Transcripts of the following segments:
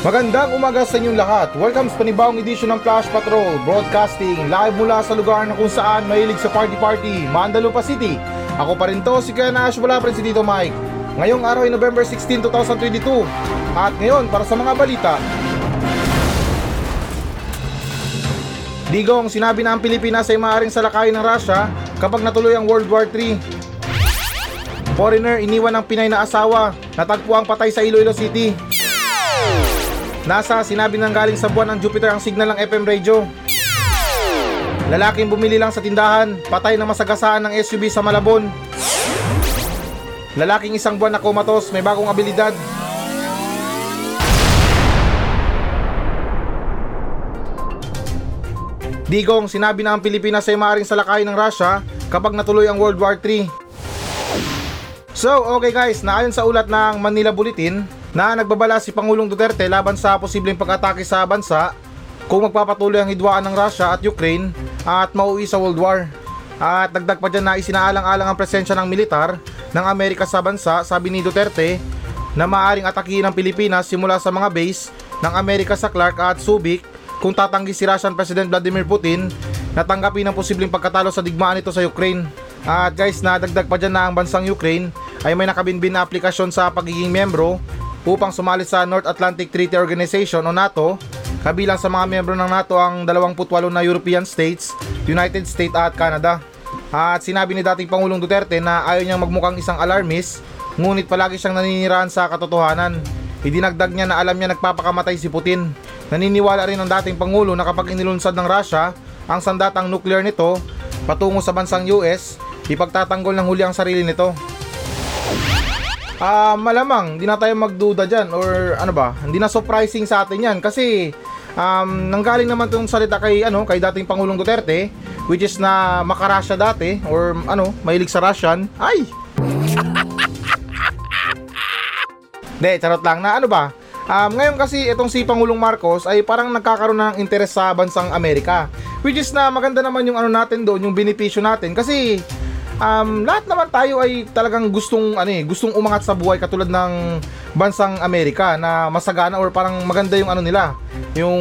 Magandang umaga sa inyong lahat. Welcome sa panibawang edisyon ng Flash Patrol Broadcasting live mula sa lugar na kung saan mahilig sa party-party, Mandalupa City. Ako pa rin to, si Kuya Nash, wala pa rin si Tito Mike. Ngayong araw ay November 16, 2022. At ngayon, para sa mga balita, Digong, sinabi na ang Pilipinas ay maaaring salakayin ng Russia kapag natuloy ang World War III. Foreigner, iniwan ng Pinay na asawa, natagpo ang patay sa Iloilo City. NASA, sinabi ng galing sa buwan ng Jupiter ang signal ng FM radio. Lalaking bumili lang sa tindahan, patay na masagasaan ng SUV sa Malabon. Lalaking isang buwan na komatos, may bagong abilidad. Digong, sinabi na ang Pilipinas ay maaaring salakayin ng Russia kapag natuloy ang World War III. So, okay guys, naayon sa ulat ng Manila Bulletin na nagbabala si Pangulong Duterte laban sa posibleng pag-atake sa bansa kung magpapatuloy ang hidwaan ng Russia at Ukraine at mauwi sa World War. At dagdag pa dyan na isinaalang-alang ang presensya ng militar ng Amerika sa bansa, sabi ni Duterte, na maaring atakihin ng Pilipinas simula sa mga base ng Amerika sa Clark at Subic kung tatanggi si Russian President Vladimir Putin na tanggapin ang posibleng pagkatalo sa digmaan nito sa Ukraine. At guys, nadagdag pa dyan na ang bansang Ukraine ay may nakabinbin na aplikasyon sa pagiging membro upang sumali sa North Atlantic Treaty Organization o NATO. Kabilang sa mga membro ng NATO ang 28 na European states, United States at Canada. At sinabi ni dating Pangulong Duterte na ayaw niyang magmukhang isang alarmist, ngunit palagi siyang naninirahan sa katotohanan. Idinagdag niya na alam niya nagpapakamatay si Putin. Naniniwala rin ang dating Pangulo na kapag inilunsad ng Russia ang sandatang nuclear nito patungo sa bansang US, ipagtatanggol ng huli ang sarili nito. Ah, malamang hindi na tayo magduda diyan or ano ba, hindi na surprising sa atin 'yan kasi um, nanggaling naman tong salita kay ano, kay dating Pangulong Duterte which is na makarasya dati or ano, mahilig sa Russian. Ay. De, charot lang na ano ba? Um, ngayon kasi itong si Pangulong Marcos ay parang nagkakaroon na ng interes sa bansang Amerika. Which is na maganda naman yung ano natin doon, yung benepisyo natin kasi um, lahat naman tayo ay talagang gustong ano eh, gustong umangat sa buhay katulad ng bansang Amerika na masagana or parang maganda yung ano nila, yung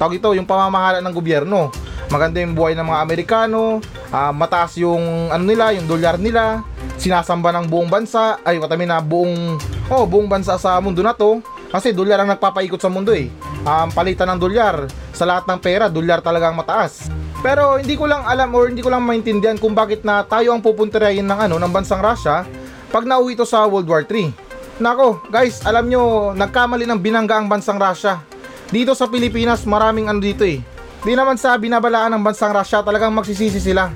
tawag ito, yung pamamahala ng gobyerno. Maganda yung buhay ng mga Amerikano, uh, mataas yung ano nila, yung dolyar nila, sinasamba ng buong bansa, ay what I mean na buong oh, buong bansa sa mundo na to. Kasi dolyar ang nagpapaikot sa mundo eh. Um, palitan ng dolyar, sa lahat ng pera, dolyar talaga ang mataas. Pero hindi ko lang alam or hindi ko lang maintindihan kung bakit na tayo ang pupuntirahin ng ano ng bansang Russia pag nauwi ito sa World War 3. Nako, guys, alam nyo, nagkamali ng binangga ang bansang Russia. Dito sa Pilipinas, maraming ano dito eh. Di naman sa binabalaan ng bansang Russia, talagang magsisisi sila.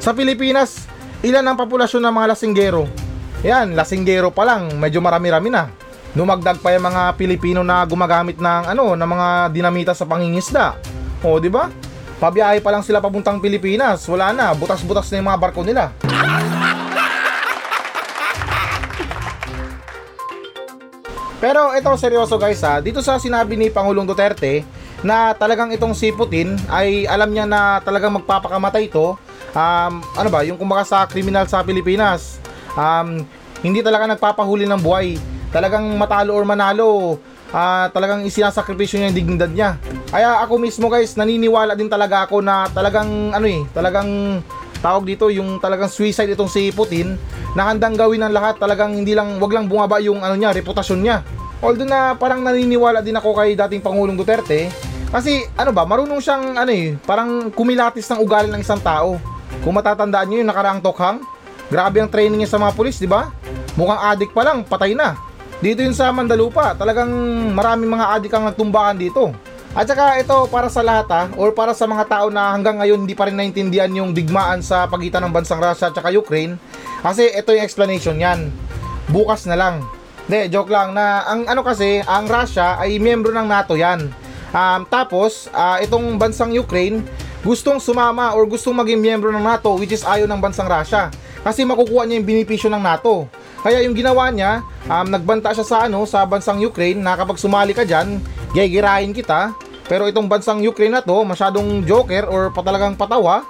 Sa Pilipinas, ilan ang populasyon ng mga lasinggero? Yan, lasinggero pa lang, medyo marami-rami na. Numagdag pa yung mga Pilipino na gumagamit ng ano, ng mga dinamita sa pangingisda. O, di ba? Pabiyahe pa lang sila papuntang Pilipinas. Wala na, butas-butas na yung mga barko nila. Pero ito seryoso guys ha, dito sa sinabi ni Pangulong Duterte na talagang itong si Putin ay alam niya na talagang magpapakamatay ito. Um, ano ba, yung kumbaga sa kriminal sa Pilipinas. Um, hindi talaga nagpapahuli ng buhay talagang matalo or manalo, uh, talagang isinasakripisyo niya yung dignidad niya. Kaya ako mismo guys, naniniwala din talaga ako na talagang ano eh, talagang tawag dito yung talagang suicide itong si Putin na handang gawin ng lahat talagang hindi lang wag lang bumaba yung ano niya reputasyon niya. Although na parang naniniwala din ako kay dating Pangulong Duterte kasi ano ba marunong siyang ano eh parang kumilatis ng ugali ng isang tao. Kung matatandaan niyo yung nakaraang tokhang grabe ang training niya sa mga pulis di ba? Mukhang adik pa lang patay na dito yun sa Mandalupa, talagang maraming mga adik ang nagtumbakan dito. At saka ito para sa lahat ha, or para sa mga tao na hanggang ngayon hindi pa rin naintindihan yung digmaan sa pagitan ng bansang Russia at saka Ukraine. Kasi ito yung explanation yan. Bukas na lang. De, joke lang na ang ano kasi, ang Russia ay miyembro ng NATO yan. Um, tapos, uh, itong bansang Ukraine, gustong sumama or gustong maging miyembro ng NATO which is ayaw ng bansang Russia. Kasi makukuha niya yung benepisyo ng NATO. Kaya yung ginawa niya, um, nagbanta siya sa ano sa bansang Ukraine na kapag sumali ka diyan, gigirahin kita. Pero itong bansang Ukraine na to, masyadong joker or patalagang patawa.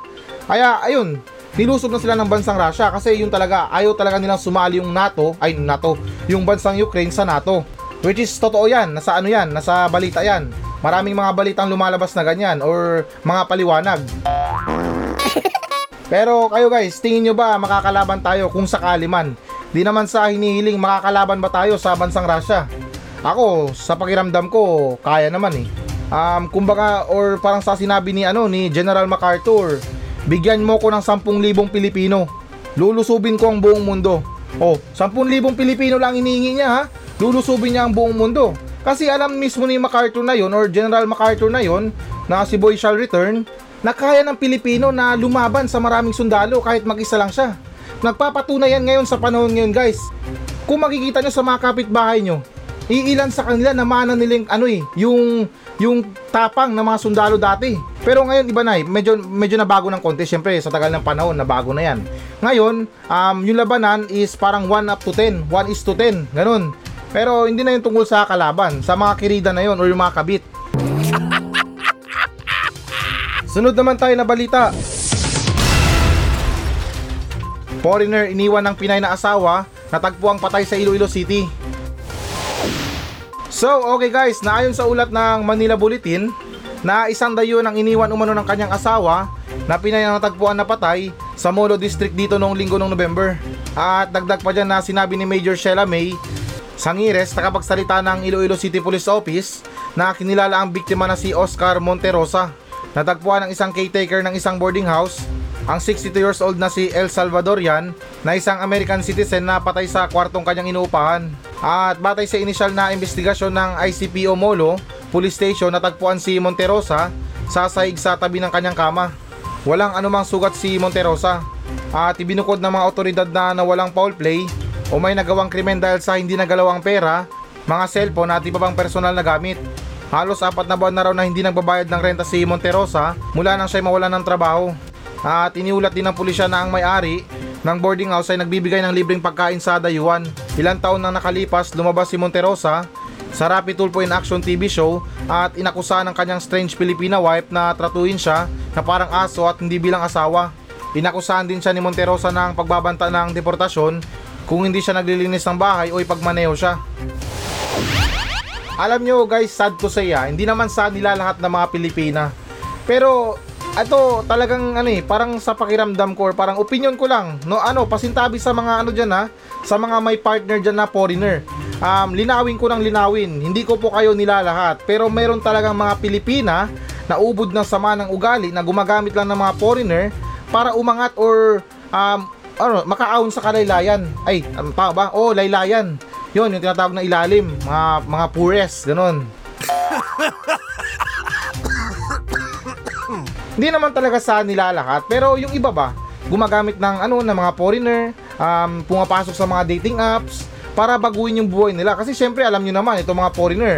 Kaya ayun, nilusob na sila ng bansang Russia kasi yung talaga ayaw talaga nilang sumali yung NATO, ay NATO, yung bansang Ukraine sa NATO. Which is totoo yan, nasa ano yan, nasa balita yan. Maraming mga balitang lumalabas na ganyan or mga paliwanag. Pero kayo guys, tingin nyo ba makakalaban tayo kung sakali man? Di naman sa hinihiling makakalaban ba tayo sa bansang Russia? Ako, sa pakiramdam ko, kaya naman eh. Um, kumbaga, or parang sa sinabi ni, ano, ni General MacArthur, bigyan mo ko ng 10,000 Pilipino. Lulusubin ko ang buong mundo. Oh, 10,000 Pilipino lang inihingi niya ha. Lulusubin niya ang buong mundo. Kasi alam mismo ni MacArthur na yon or General MacArthur na yon na si Boy shall return na kaya ng Pilipino na lumaban sa maraming sundalo kahit mag-isa lang siya. Nagpapatunay yan ngayon sa panahon ngayon guys. Kung makikita nyo sa mga kapitbahay nyo, iilan sa kanila na mana nilang ano eh, yung yung tapang ng mga sundalo dati. Pero ngayon iba na eh, medyo medyo nabago ng konti syempre sa tagal ng panahon nabago na yan. Ngayon, um, yung labanan is parang 1 up to 10, 1 is to 10, ganun. Pero hindi na yung tungkol sa kalaban, sa mga kirida na yon or yung mga kabit. Sunod naman tayo na balita. Foreigner iniwan ng Pinay na asawa, natagpuang patay sa Iloilo City. So, okay guys, naayon sa ulat ng Manila Bulletin na isang dayo ang iniwan umano ng kanyang asawa na Pinay na natagpuan na patay sa Molo District dito noong linggo ng November. At dagdag pa dyan na sinabi ni Major Sheila May Sangires, nakapagsalita ng Iloilo City Police Office na kinilala ang biktima na si Oscar Monterosa. Natagpuan ng isang caretaker ng isang boarding house ang 62 years old na si El Salvadorian na isang American citizen na patay sa kwartong kanyang inuupahan. At batay sa inisyal na investigasyon ng ICPO Molo Police Station natagpuan si Monterosa sa saig sa tabi ng kanyang kama. Walang anumang sugat si Monterosa at ibinukod ng mga otoridad na nawalang foul play o may nagawang krimen dahil sa hindi nagalawang pera, mga cellphone at iba pang personal na gamit. Halos apat na buwan na raw na hindi nagbabayad ng renta si Monterosa mula nang siya mawalan ng trabaho. At iniulat din ng pulisya na ang may-ari ng boarding house ay nagbibigay ng libreng pagkain sa dayuhan. Ilang taon nang nakalipas, lumabas si Monterosa sa Rapid Tulpo in Action TV show at inakusahan ng kanyang strange Filipina wife na tratuhin siya na parang aso at hindi bilang asawa. Inakusahan din siya ni Monterosa ng pagbabanta ng deportasyon kung hindi siya naglilinis ng bahay o ipagmaneho siya. Alam nyo guys, sad to say ah, hindi naman sad nila lahat ng mga Pilipina. Pero ito talagang ano eh, parang sa pakiramdam ko or parang opinion ko lang, no ano, pasintabi sa mga ano diyan ha, sa mga may partner diyan na foreigner. Um, linawin ko ng linawin, hindi ko po kayo nilalahat, pero meron talagang mga Pilipina na ubod ng sama ng ugali na gumagamit lang ng mga foreigner para umangat or um, ano, makaahon sa kalaylayan. Ay, um, tama ba? Oh, laylayan. Yun, yung tinatawag na ilalim, mga mga pures, ganun. Hindi naman talaga sa nila lahat, pero yung iba ba, gumagamit ng ano ng mga foreigner, um, pumapasok sa mga dating apps para baguhin yung buhay nila. Kasi syempre alam niyo naman, itong mga foreigner,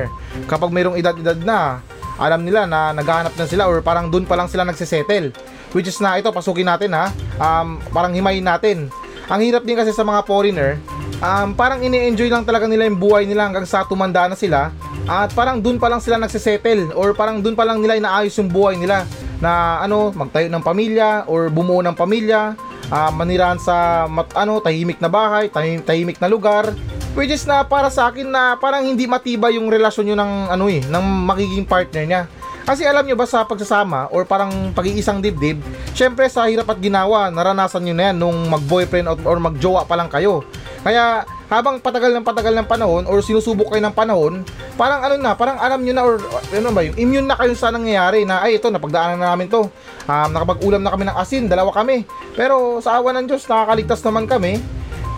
kapag mayroong edad-edad na, alam nila na naghahanap na sila or parang doon pa lang sila nagsesettle. Which is na ito, pasukin natin ha, um, parang himayin natin. Ang hirap din kasi sa mga foreigner, um, parang ini-enjoy lang talaga nila yung buhay nila hanggang sa tumanda na sila at parang doon pa lang sila nagsesettle or parang doon pa lang nila inaayos yung buhay nila na ano magtayo ng pamilya or bumuo ng pamilya uh, manirahan sa mat, ano tahimik na bahay tahim, tahimik na lugar which is na para sa akin na parang hindi matibay yung relasyon nyo ng ano eh ng magiging partner niya kasi alam nyo ba sa pagsasama or parang pag-iisang dibdib, syempre sa hirap at ginawa, naranasan nyo na yan nung mag-boyfriend or mag-jowa pa lang kayo. Kaya habang patagal ng patagal ng panahon or sinusubok kayo ng panahon, parang ano na, parang alam nyo na or ano ba yung immune na kayo sa nangyayari na ay ito napagdaanan na namin to. Um, nakapag-ulam na kami ng asin, dalawa kami. Pero sa awa ng Diyos, nakakaligtas naman kami.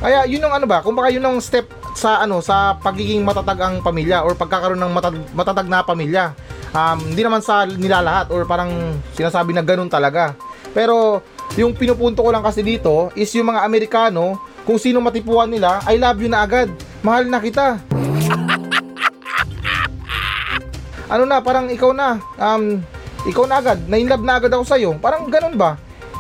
Kaya yun yung ano ba, kung baka yun ang step sa ano sa pagiging matatag ang pamilya or pagkakaroon ng matatag, matatag na pamilya. Um, hindi naman sa nilalahat or parang sinasabi na ganun talaga. Pero yung pinupunto ko lang kasi dito is yung mga Amerikano, kung sino matipuan nila, I love you na agad. Mahal na kita. ano na, parang ikaw na. Um, ikaw na agad. Na-inlove na agad ako sa'yo. Parang ganun ba?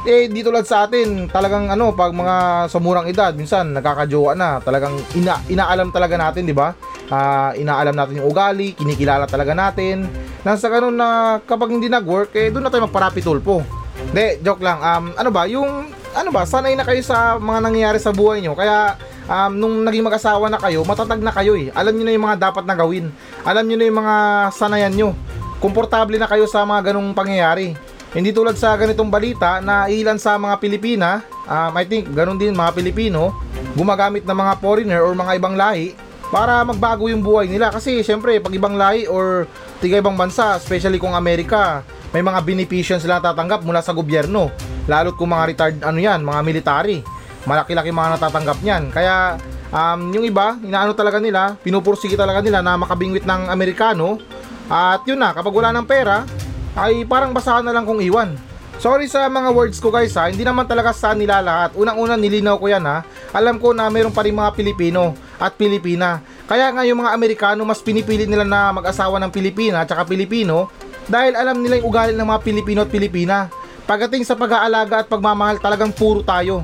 eh dito lang sa atin talagang ano pag mga sa murang edad minsan nagkakajowa na talagang ina, inaalam talaga natin di ba uh, inaalam natin yung ugali kinikilala talaga natin nasa ganun na kapag hindi nag-work eh doon na tayo magparapi tulpo hindi joke lang um, ano ba yung ano ba sanay na kayo sa mga nangyayari sa buhay nyo kaya um, nung naging mag-asawa na kayo, matatag na kayo eh. Alam niyo na yung mga dapat na gawin. Alam niyo na yung mga sanayan nyo. Komportable na kayo sa mga ganong pangyayari. Hindi tulad sa ganitong balita na ilan sa mga Pilipina, um, I think ganun din mga Pilipino, gumagamit ng mga foreigner or mga ibang lahi para magbago yung buhay nila. Kasi syempre, pag ibang lahi or tiga ibang bansa, especially kung Amerika, may mga beneficyo sila tatanggap mula sa gobyerno. Lalo't kung mga retired ano yan, mga military. Malaki-laki mga natatanggap niyan. Kaya um, yung iba, inaano talaga nila, pinupursige talaga nila na makabingwit ng Amerikano. At yun na, kapag wala ng pera, ay parang basahan na lang kung iwan. Sorry sa mga words ko guys ha, hindi naman talaga sa nila lahat. Unang-una nilinaw ko yan ha. Alam ko na meron pa rin mga Pilipino at Pilipina. Kaya nga yung mga Amerikano mas pinipili nila na mag-asawa ng Pilipina at Pilipino dahil alam nila yung ugali ng mga Pilipino at Pilipina. Pagdating sa pag-aalaga at pagmamahal talagang puro tayo.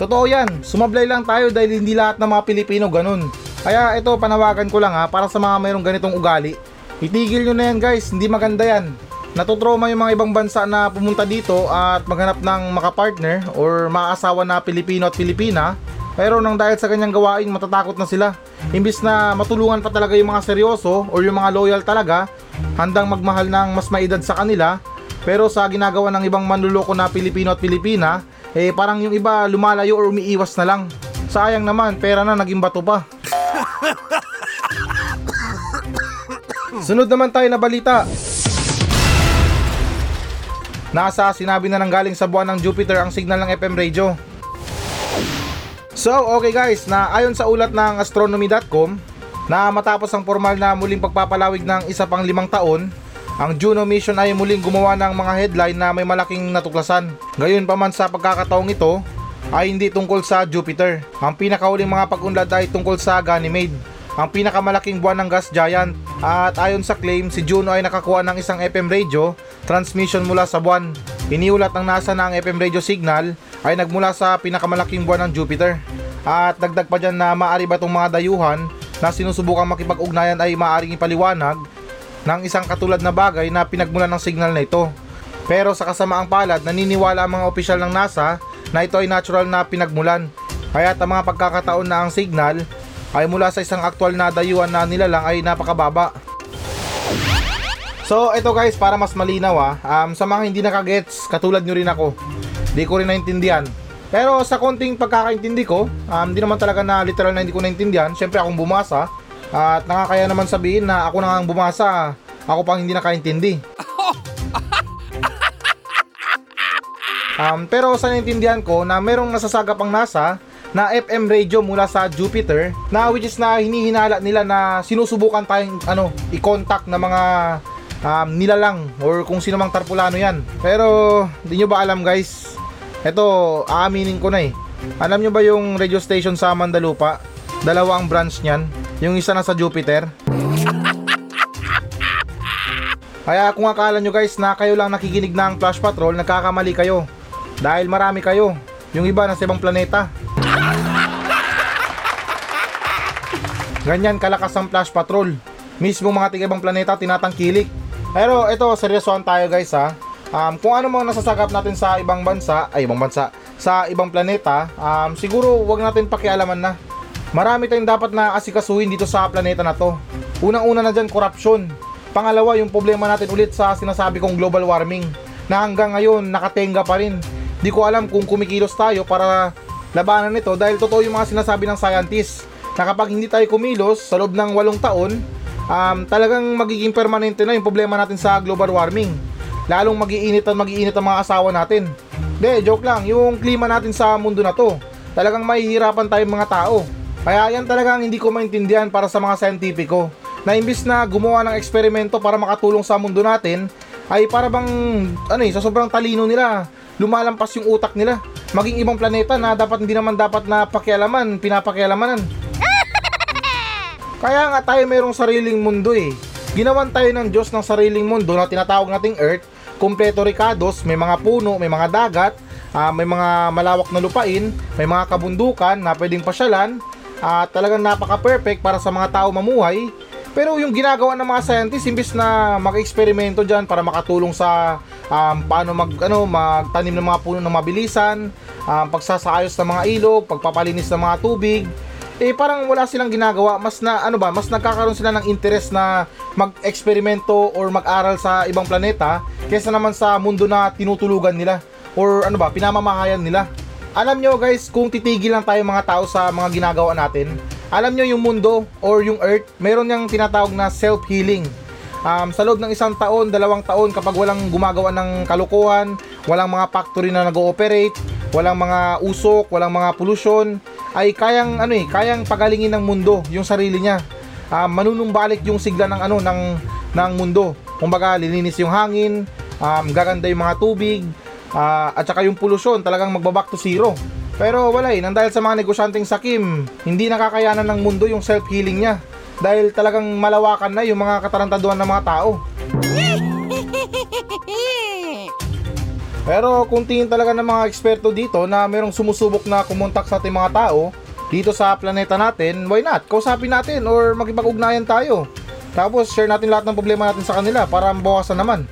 Totoo yan, sumablay lang tayo dahil hindi lahat ng mga Pilipino ganun. Kaya ito panawagan ko lang ha para sa mga mayroong ganitong ugali. Itigil nyo na yan guys, hindi maganda yan. Natutroma yung mga ibang bansa na pumunta dito at maghanap ng makapartner or maasawa na Pilipino at Pilipina. Pero nang dahil sa kanyang gawain matatakot na sila. Imbis na matulungan pa talaga yung mga seryoso or yung mga loyal talaga, handang magmahal ng mas maedad sa kanila. Pero sa ginagawa ng ibang manluloko na Pilipino at Pilipina, eh parang yung iba lumalayo or umiiwas na lang. Sayang naman, pera na naging bato pa. Sunod naman tayo na balita. Nasa sinabi na nang galing sa buwan ng Jupiter ang signal ng FM radio. So, okay guys, na ayon sa ulat ng astronomy.com, na matapos ang formal na muling pagpapalawig ng isa pang limang taon, ang Juno mission ay muling gumawa ng mga headline na may malaking natuklasan. Gayon pa man sa pagkakataong ito, ay hindi tungkol sa Jupiter. Ang pinakahuling mga pag-unlad ay tungkol sa Ganymede, ang pinakamalaking buwan ng gas giant. At ayon sa claim, si Juno ay nakakuha ng isang FM radio transmission mula sa buwan. Iniulat ng NASA na ang FM radio signal ay nagmula sa pinakamalaking buwan ng Jupiter. At dagdag pa dyan na maaari ba itong mga dayuhan na sinusubukang makipag-ugnayan ay maaaring ipaliwanag ng isang katulad na bagay na pinagmulan ng signal na ito. Pero sa kasamaang palad, naniniwala ang mga opisyal ng NASA na ito ay natural na pinagmulan. Kaya ang mga pagkakataon na ang signal ay mula sa isang aktwal na dayuhan na nilalang ay napakababa. So ito guys para mas malinaw ah, um, sa mga hindi nakagets katulad nyo rin ako, di ko rin naintindihan. Pero sa konting pagkakaintindi ko, um, di naman talaga na literal na hindi ko naintindihan, syempre akong bumasa at nakakaya naman sabihin na ako na ang bumasa, ako pang hindi nakaintindi. Um, pero sa naintindihan ko na merong nasasagap ang NASA na FM radio mula sa Jupiter na which is na hinihinala nila na sinusubukan tayong ano, i-contact na mga um, nilalang or kung sino mang tarpulano yan. Pero di nyo ba alam guys, ito aaminin ko na eh. Alam nyo ba yung radio station sa Mandalupa? Dalawa ang branch niyan. Yung isa nasa Jupiter. Kaya kung akala nyo guys na kayo lang nakikinig ng Flash Patrol, nagkakamali kayo. Dahil marami kayo. Yung iba nasa ibang planeta. Ganyan kalakas ang Flash Patrol. Mismo mga tiga ibang planeta tinatangkilik. Pero ito, seryosohan tayo guys ha. Um, kung ano mga nasasagap natin sa ibang bansa, ay ibang bansa, sa ibang planeta, um, siguro wag natin pakialaman na. Marami tayong dapat na asikasuhin dito sa planeta na to. Unang-una na dyan, korupsyon. Pangalawa, yung problema natin ulit sa sinasabi kong global warming na hanggang ngayon nakatenga pa rin. Di ko alam kung kumikilos tayo para labanan nito dahil totoo yung mga sinasabi ng scientists na kapag hindi tayo kumilos sa loob ng walong taon, um, talagang magiging permanente na yung problema natin sa global warming. Lalong magiinit at magiinit ang mga asawa natin. De, joke lang, yung klima natin sa mundo na to, talagang mahihirapan tayong mga tao. Kaya yan talagang hindi ko maintindihan para sa mga scientifico na imbis na gumawa ng eksperimento para makatulong sa mundo natin, ay para bang, ano eh, sa sobrang talino nila, lumalampas yung utak nila. Maging ibang planeta na dapat hindi naman dapat na pakialaman, pinapakialamanan. Kaya nga tayo mayroong sariling mundo eh. Ginawan tayo ng Diyos ng sariling mundo na tinatawag nating Earth, kumpleto rikados, may mga puno, may mga dagat, ah, may mga malawak na lupain, may mga kabundukan na pwedeng pasyalan, at talagang napaka-perfect para sa mga tao mamuhay. Pero yung ginagawa ng mga scientists imbis na mag-eksperimento diyan para makatulong sa um, paano mag ano magtanim ng mga puno ng mabilisan, um, pagsasayos ng mga ilog, pagpapalinis ng mga tubig, eh parang wala silang ginagawa mas na ano ba mas nagkakaroon sila ng interest na mag-eksperimento or mag-aral sa ibang planeta kaysa naman sa mundo na tinutulugan nila or ano ba pinamamahayan nila alam nyo guys kung titigil lang tayo mga tao sa mga ginagawa natin alam nyo yung mundo or yung earth meron niyang tinatawag na self-healing um, sa loob ng isang taon, dalawang taon kapag walang gumagawa ng kalukuhan, walang mga factory na nag-ooperate, walang mga usok, walang mga pollution, ay kayang ano eh, kayang pagalingin ng mundo yung sarili niya. Um, manunumbalik yung sigla ng ano ng ng mundo. Kumbaga lilinis yung hangin, um, gaganda yung mga tubig, ah, at saka yung pollution talagang magbaback to zero. Pero wala eh, dahil sa mga negosyanteng sakim, hindi nakakayanan ng mundo yung self-healing niya. Dahil talagang malawakan na yung mga katarantaduhan ng mga tao. Pero kung tingin talaga ng mga eksperto dito na merong sumusubok na kumontak sa ating mga tao dito sa planeta natin, why not? Kausapin natin or makipag-ugnayan tayo. Tapos share natin lahat ng problema natin sa kanila para mabawasan naman.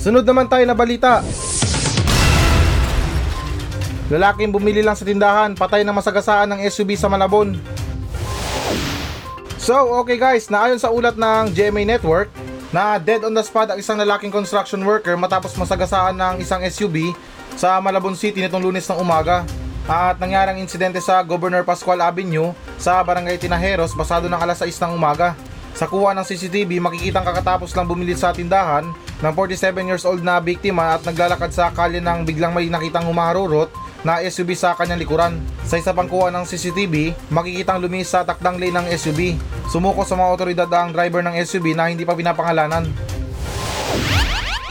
Sunod naman tayo na balita. Lalaking bumili lang sa tindahan, patay na masagasaan ng SUV sa Malabon. So, okay guys, naayon sa ulat ng GMA Network, na dead on the spot ang isang lalaking construction worker matapos masagasaan ng isang SUV sa Malabon City nitong lunes ng umaga. At nangyari ang insidente sa Governor Pascual Avenue sa Barangay Tinajeros basado ng alas 6 ng umaga. Sa kuha ng CCTV, makikitang kakatapos lang bumili sa tindahan ng 47 years old na biktima at naglalakad sa kalye nang biglang may nakitang humarurot na SUV sa kanyang likuran. Sa isa pang kuha ng CCTV, makikitang lumis sa takdang lane ng SUV. Sumuko sa mga otoridad ang driver ng SUV na hindi pa pinapangalanan.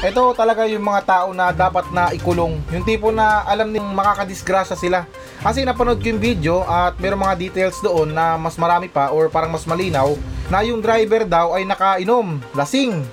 Ito talaga yung mga tao na dapat na ikulong. Yung tipo na alam ning makakadisgrasya sila. Kasi napanood ko yung video at mayroong mga details doon na mas marami pa or parang mas malinaw na yung driver daw ay nakainom, lasing.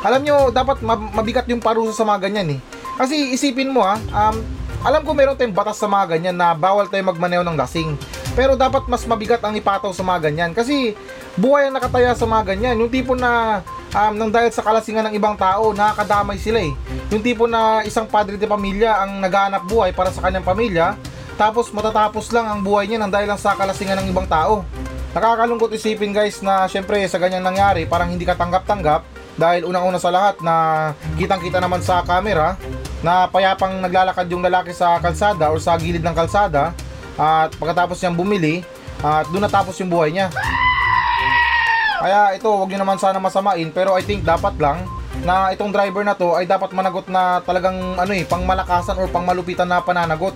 Alam nyo, dapat mab- mabigat yung parusa sa mga ganyan eh. Kasi isipin mo ha, um, alam ko meron tayong batas sa mga ganyan na bawal tayo magmaneho ng lasing. Pero dapat mas mabigat ang ipataw sa mga ganyan. Kasi buhay ang nakataya sa mga ganyan. Yung tipo na um, nang dahil sa kalasingan ng ibang tao, nakakadamay sila eh. Yung tipo na isang padre de pamilya ang naghahanap buhay para sa kanyang pamilya, tapos matatapos lang ang buhay niya nang dahil lang sa kalasingan ng ibang tao. Nakakalungkot isipin guys na syempre sa ganyan nangyari, parang hindi ka tanggap-tanggap dahil unang-una sa lahat na kitang-kita naman sa camera na payapang naglalakad yung lalaki sa kalsada or sa gilid ng kalsada at pagkatapos niyang bumili at doon natapos yung buhay niya. Kaya ito, wag niyo naman sana masamain pero I think dapat lang na itong driver na to ay dapat managot na talagang ano eh, pangmalakasan or pangmalupitan na pananagot.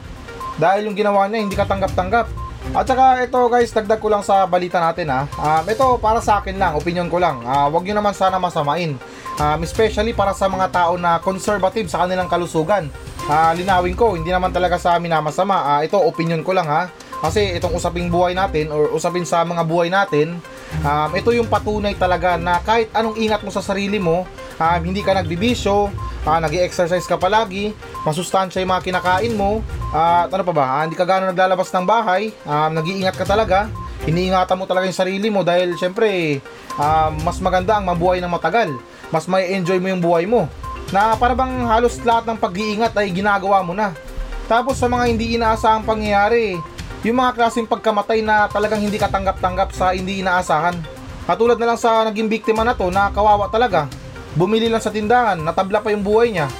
Dahil yung ginawa niya hindi katanggap-tanggap. At saka ito guys, dagdag ko lang sa balita natin ha. Um, ito para sa akin lang, opinion ko lang. Uh, wag niyo naman sana masamain. Um, especially para sa mga tao na conservative sa kanilang kalusugan. Uh, linawin ko, hindi naman talaga sa amin na masama. Uh, ito, opinion ko lang ha. Kasi itong usaping buhay natin or usapin sa mga buhay natin, um, ito yung patunay talaga na kahit anong ingat mo sa sarili mo, um, hindi ka nagbibisyo, uh, nag exercise ka palagi, masustansya yung mga kinakain mo, at ano pa ba, uh, hindi ka gano'n naglalabas ng bahay, um, nag-iingat ka talaga, iniingatan mo talaga yung sarili mo dahil syempre, um, mas maganda ang mabuhay ng matagal, mas may enjoy mo yung buhay mo. Na para bang halos lahat ng pag-iingat ay ginagawa mo na. Tapos sa mga hindi inaasahang pangyayari, yung mga klaseng pagkamatay na talagang hindi katanggap-tanggap sa hindi inaasahan. Katulad na lang sa naging biktima na to na kawawa talaga. Bumili lang sa tindahan, natabla pa yung buhay niya.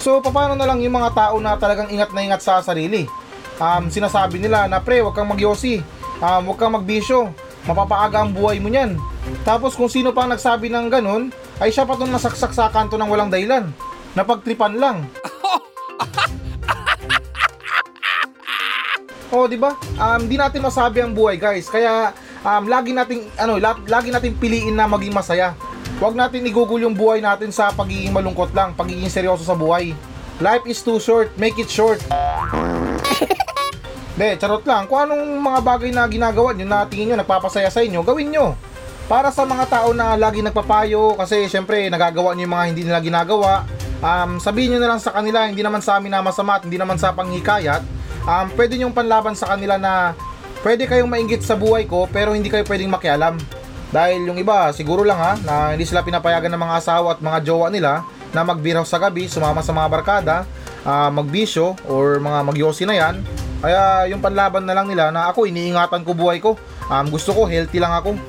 So, paano na lang yung mga tao na talagang ingat na ingat sa sarili? Um, sinasabi nila na pre, wag kang magyosi, um, wag kang magbisyo, mapapaaga ang buhay mo niyan. Tapos kung sino pa ang nagsabi ng ganun, ay siya pa itong nasaksak sa kanto ng walang dahilan. Napagtripan lang. Oh, 'di ba? Um di natin masabi ang buhay, guys. Kaya um lagi nating ano, la- lagi nating piliin na maging masaya. Huwag natin igugol yung buhay natin sa pagiging malungkot lang, pagiging seryoso sa buhay. Life is too short, make it short. De, charot lang. Kung anong mga bagay na ginagawa nyo na tingin nyo nagpapasaya sa inyo, gawin nyo. Para sa mga tao na lagi nagpapayo, kasi syempre nagagawa nyo yung mga hindi nila ginagawa, um, sabihin nyo na lang sa kanila, hindi naman sa amin na masama at hindi naman sa panghikayat, um, pwede nyong panlaban sa kanila na pwede kayong mainggit sa buhay ko pero hindi kayo pwedeng makialam. Dahil yung iba, siguro lang ha, na hindi sila pinapayagan ng mga asawa at mga jowa nila na magbiraw sa gabi, sumama sa mga barkada, ah, magbisyo, or mga magyosi na yan. Kaya yung panlaban na lang nila na ako, iniingatan ko buhay ko. Um, gusto ko, healthy lang ako.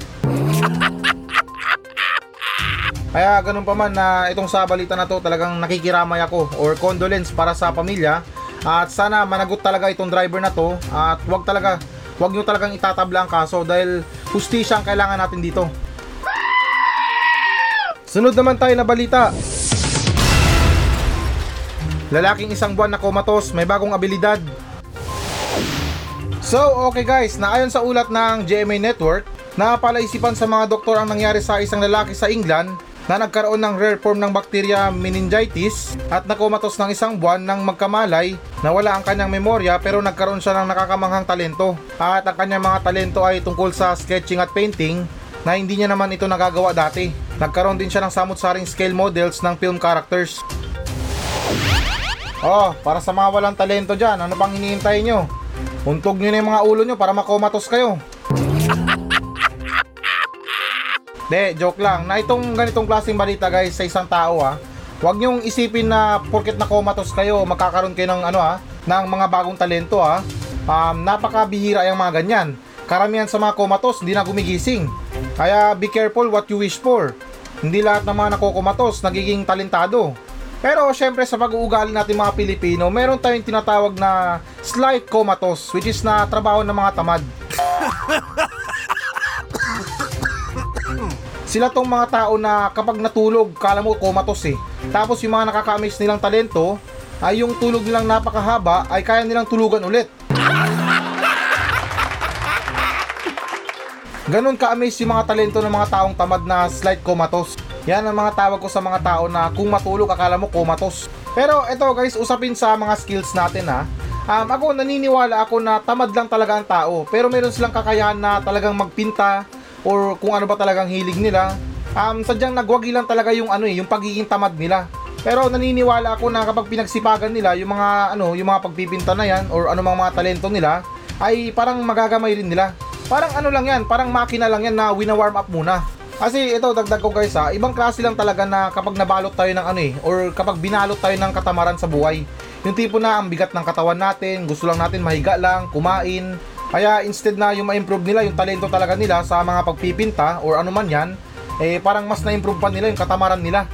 Kaya ganun pa man na itong sa balita na to talagang nakikiramay ako or condolence para sa pamilya at sana managot talaga itong driver na to at wag talaga wag nyo talagang itatabla ang kaso dahil hustisya ang kailangan natin dito. Sunod naman tayo na balita. Lalaking isang buwan na komatos, may bagong abilidad. So, okay guys, na ayon sa ulat ng GMA Network, napalaisipan sa mga doktor ang nangyari sa isang lalaki sa England na nagkaroon ng rare form ng bacteria meningitis at nakomatos ng isang buwan nang magkamalay na wala ang kanyang memorya pero nagkaroon siya ng nakakamanghang talento at ang kanyang mga talento ay tungkol sa sketching at painting na hindi niya naman ito nagagawa dati. Nagkaroon din siya ng samut-saring scale models ng film characters. Oh, para sa mga walang talento dyan, ano pang hinihintay nyo? Untog nyo na yung mga ulo nyo para makomatos kayo. De, joke lang. Na itong ganitong klaseng balita guys sa isang tao ha. Huwag niyong isipin na porket na comatose kayo, magkakaroon kayo ng ano ha, ng mga bagong talento ha. Um, napakabihira yung mga ganyan. Karamihan sa mga comatose hindi na gumigising. Kaya be careful what you wish for. Hindi lahat ng mga nakokomatos nagiging talentado. Pero syempre sa pag-uugali natin mga Pilipino, meron tayong tinatawag na slight comatose which is na trabaho ng mga tamad. Sila tong mga tao na kapag natulog, kala mo comatose eh. Tapos yung mga nakakamiss nilang talento, ay yung tulog nilang napakahaba ay kaya nilang tulugan ulit. Ganon ka-amaze yung mga talento ng mga taong tamad na slight comatose. Yan ang mga tawag ko sa mga tao na kung matulog akala mo comatose. Pero eto guys, usapin sa mga skills natin ha. Um, ako naniniwala ako na tamad lang talaga ang tao. Pero meron silang kakayahan na talagang magpinta or kung ano ba talagang hilig nila. Um, sadyang nagwagi lang talaga yung ano eh, yung pagiging tamad nila. Pero naniniwala ako na kapag pinagsipagan nila yung mga ano, yung mga pagpipinta na yan or anumang mga talento nila ay parang magagamay rin nila. Parang ano lang yan, parang makina lang yan na wina-warm up muna. Kasi ito, dagdag ko guys ha, ibang klase lang talaga na kapag nabalot tayo ng ano eh, or kapag binalot tayo ng katamaran sa buhay. Yung tipo na ang bigat ng katawan natin, gusto lang natin mahiga lang, kumain. Kaya instead na yung ma-improve nila, yung talento talaga nila sa mga pagpipinta or ano man yan, eh parang mas na-improve pa nila yung katamaran nila.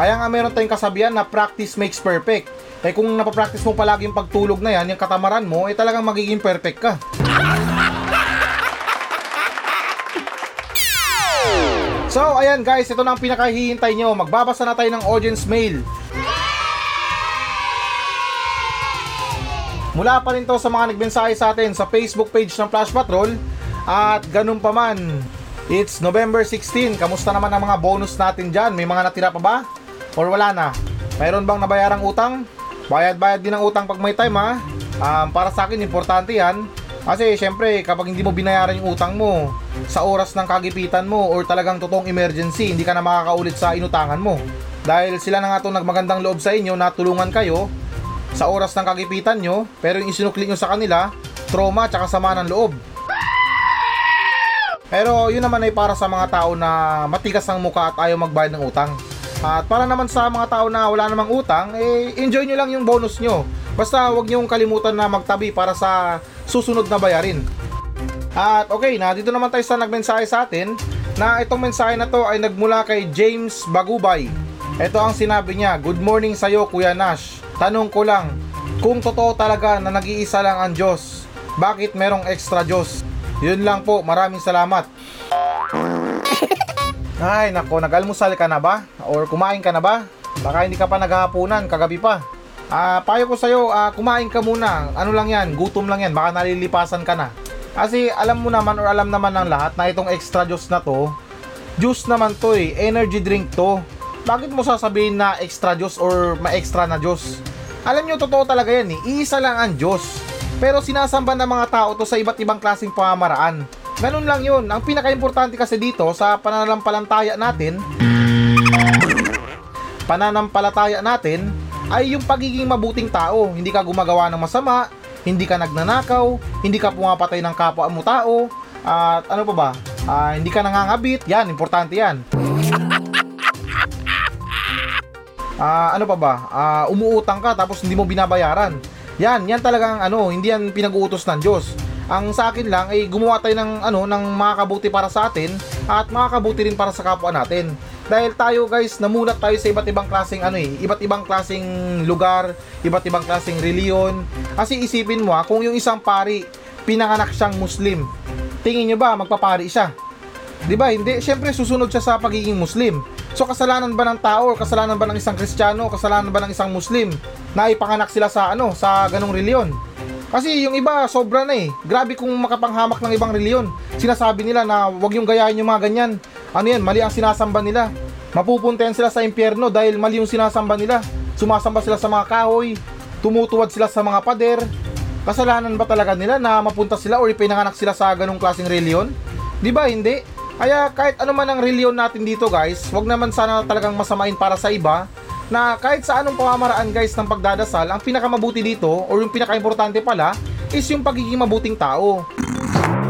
Kaya nga meron tayong kasabihan na practice makes perfect. Eh kung napapractice mo palagi yung pagtulog na yan, yung katamaran mo, eh talagang magiging perfect ka. So, ayan guys, ito na ang pinakahihintay nyo. Magbabasa na tayo ng audience mail. Mula pa rin to sa mga nagmensahe sa atin sa Facebook page ng Flash Patrol. At ganun pa man, it's November 16. Kamusta naman ang mga bonus natin dyan? May mga natira pa ba? Or wala na? Mayroon bang nabayarang utang? Bayad-bayad din ang utang pag may time ha. Um, para sa akin, importante yan. Kasi syempre, kapag hindi mo binayaran yung utang mo sa oras ng kagipitan mo or talagang totoong emergency, hindi ka na makakaulit sa inutangan mo. Dahil sila na nga itong nagmagandang loob sa inyo na tulungan kayo sa oras ng kagipitan nyo, pero yung isinukli nyo sa kanila, trauma at sama ng loob. Pero yun naman ay para sa mga tao na matigas ang muka at ayaw magbayad ng utang. At para naman sa mga tao na wala namang utang, eh enjoy nyo lang yung bonus nyo. Basta huwag nyo kalimutan na magtabi para sa susunod na bayarin. At okay na, dito naman tayo sa nagmensahe sa atin na itong mensahe na to ay nagmula kay James Bagubay. Ito ang sinabi niya, Good morning sa'yo Kuya Nash. Tanong ko lang, kung totoo talaga na nag-iisa lang ang Diyos, bakit merong extra Diyos? Yun lang po, maraming salamat. Ay, nako, nag-almusal ka na ba? Or kumain ka na ba? Baka hindi ka pa naghahaponan, kagabi pa. Ah, payo ko sa'yo, ah, kumain ka muna. Ano lang yan, gutom lang yan, baka nalilipasan ka na. Kasi alam mo naman or alam naman ng lahat na itong extra juice na to, juice naman to eh, energy drink to. Bakit mo sasabihin na extra juice or ma-extra na juice? Alam nyo, totoo talaga yan eh, iisa lang ang Diyos. Pero sinasamba ng mga tao to sa iba't ibang klaseng pamamaraan. Ganun lang yun. Ang pinaka-importante kasi dito sa pananampalataya natin, pananampalataya natin, ay yung pagiging mabuting tao. Hindi ka gumagawa ng masama, hindi ka nagnanakaw, hindi ka pumapatay ng kapwa mo tao, at ano pa ba? Ah, hindi ka nangangabit. Yan, importante yan. Ah, ano pa ba? Ah, umuutang ka tapos hindi mo binabayaran. Yan, yan talagang ano, hindi yan pinag-uutos ng Diyos. Ang sa akin lang ay gumawa tayo ng ano ng makakabuti para sa atin at makakabuti rin para sa kapwa natin. Dahil tayo guys, namulat tayo sa iba't ibang klaseng ano eh, iba't ibang klaseng lugar, iba't ibang klaseng reliyon. Kasi isipin mo ha, kung yung isang pari pinanganak siyang Muslim, tingin nyo ba magpapari siya? 'Di ba? Hindi, syempre susunod siya sa pagiging Muslim. So kasalanan ba ng tao o kasalanan ba ng isang Kristiyano, kasalanan ba ng isang Muslim na ipanganak sila sa ano, sa ganong reliyon? Kasi yung iba sobra na eh. Grabe kung makapanghamak ng ibang reliyon. Sinasabi nila na wag yung gayahin yung mga ganyan. Ano yan, mali ang sinasamba nila. Mapupuntayan sila sa impyerno dahil mali yung sinasamba nila. Sumasamba sila sa mga kahoy, tumutuwad sila sa mga pader. Kasalanan ba talaga nila na mapunta sila o ipinanganak sila sa ganong klaseng reliyon? Di ba hindi? Kaya kahit ano man ang reliyon natin dito guys, wag naman sana talagang masamain para sa iba na kahit sa anong pamamaraan guys ng pagdadasal, ang pinakamabuti dito or yung pinakaimportante pala is yung pagiging mabuting tao.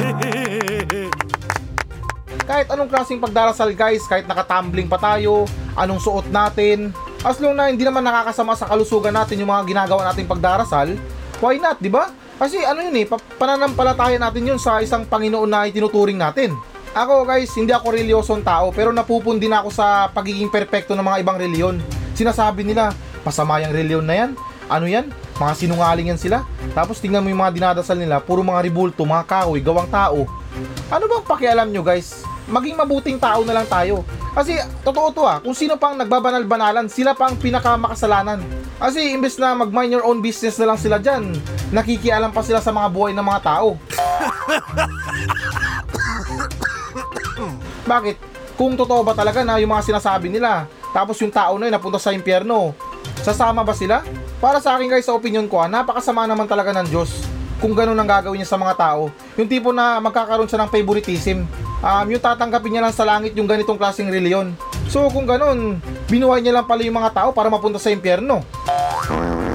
kahit anong klaseng pagdarasal guys, kahit nakatumbling pa tayo, anong suot natin, as long na hindi naman nakakasama sa kalusugan natin yung mga ginagawa nating pagdarasal, why not, di ba? Kasi ano yun eh, pa- pananampalataya natin yun sa isang Panginoon na itinuturing natin. Ako guys, hindi ako reliyosong tao pero napupundi na ako sa pagiging perpekto ng mga ibang reliyon. Sinasabi nila, masama yung reliyon na yan. Ano yan? Mga sinungaling yan sila. Tapos tingnan mo yung mga dinadasal nila, puro mga ribulto, mga kahoy, gawang tao. Ano bang pakialam nyo guys? Maging mabuting tao na lang tayo. Kasi totoo to ah, kung sino pang nagbabanal-banalan, sila pang pinakamakasalanan. Kasi imbes na mag-mind your own business na lang sila dyan, nakikialam pa sila sa mga buhay ng mga tao. Bakit? Kung totoo ba talaga na yung mga sinasabi nila, tapos yung tao na yun napunta sa impyerno, sasama ba sila? Para sa akin guys, sa opinion ko, ah, napakasama naman talaga ng Diyos kung ganun ang gagawin niya sa mga tao. Yung tipo na magkakaroon siya ng favoritism. Um, yung tatanggapin niya lang sa langit yung ganitong klaseng reliyon. So kung ganun, binuhay niya lang pala yung mga tao para mapunta sa impyerno.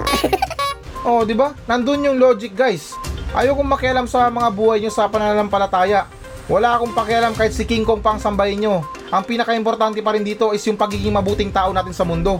oh, di ba? Nandun yung logic, guys. Ayokong makialam sa mga buhay niyo sa pananampalataya. Wala akong pakialam kahit si King Kong pang sambahin nyo. Ang pinaka-importante pa rin dito is yung pagiging mabuting tao natin sa mundo.